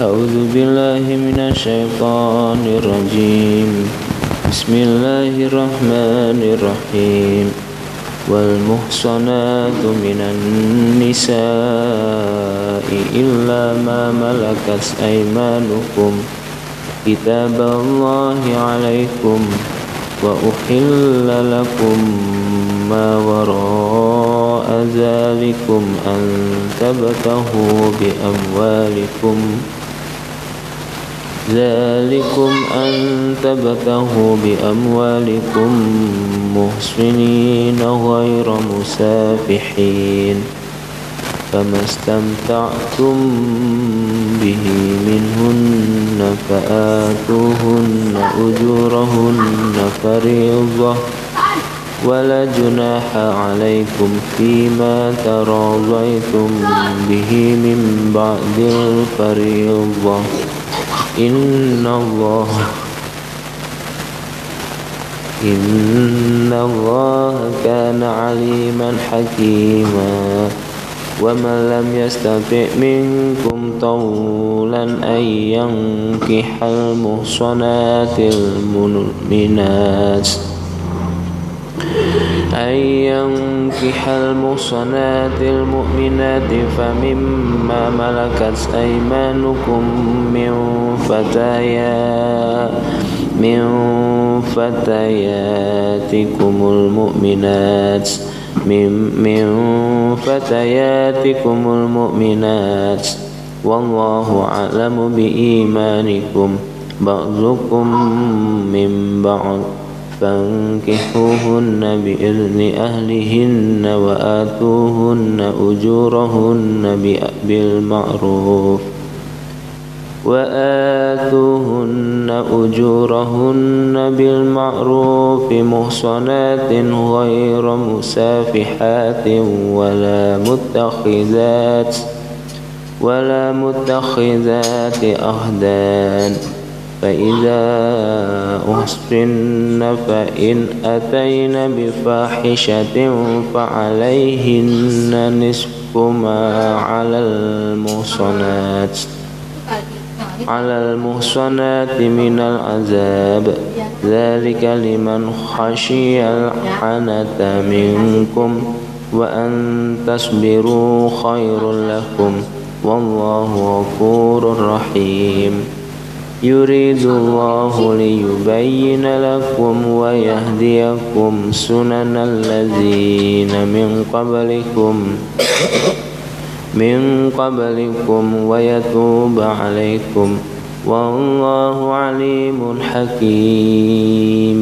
أعوذ بالله من الشيطان الرجيم. بسم الله الرحمن الرحيم. والمحصنات من النساء إلا ما ملكت أيمانكم. كتاب الله عليكم وأحل لكم ما وراء ذلكم أن تبتغوا بأموالكم. ذلكم أن تبتغوا بأموالكم محسنين غير مسافحين فما استمتعتم به منهن فآتوهن أجورهن فريضة ولا جناح عليكم فيما تراضيتم به من بعد الفريضة إن الله إن الله كان عليما حكيما ومن لم يستطع منكم طولا أن ينكح المحصنات المؤمنات أن ينكح المحصنات المؤمنات فمما ملكت أيمانكم من فتيات من فتياتكم المؤمنات من من فتياتكم المؤمنات والله أعلم بإيمانكم بعضكم من بعض فانكحوهن بإذن أهلهن وآتوهن أجورهن بالمعروف وآتوهن أجورهن بالمعروف محصنات غير مسافحات ولا متخذات ولا متخذات أخدان فإذا أحصن فإن أتين بفاحشة فعليهن نصف ما على المحصنات. على المحصنات من العذاب. ذلك لمن خشي العنة منكم وأن تصبروا خير لكم. والله غفور رحيم. يريد الله ليبين لكم ويهديكم سنن الذين من قبلكم من قبلكم ويتوب عليكم. والله عليم حكيم.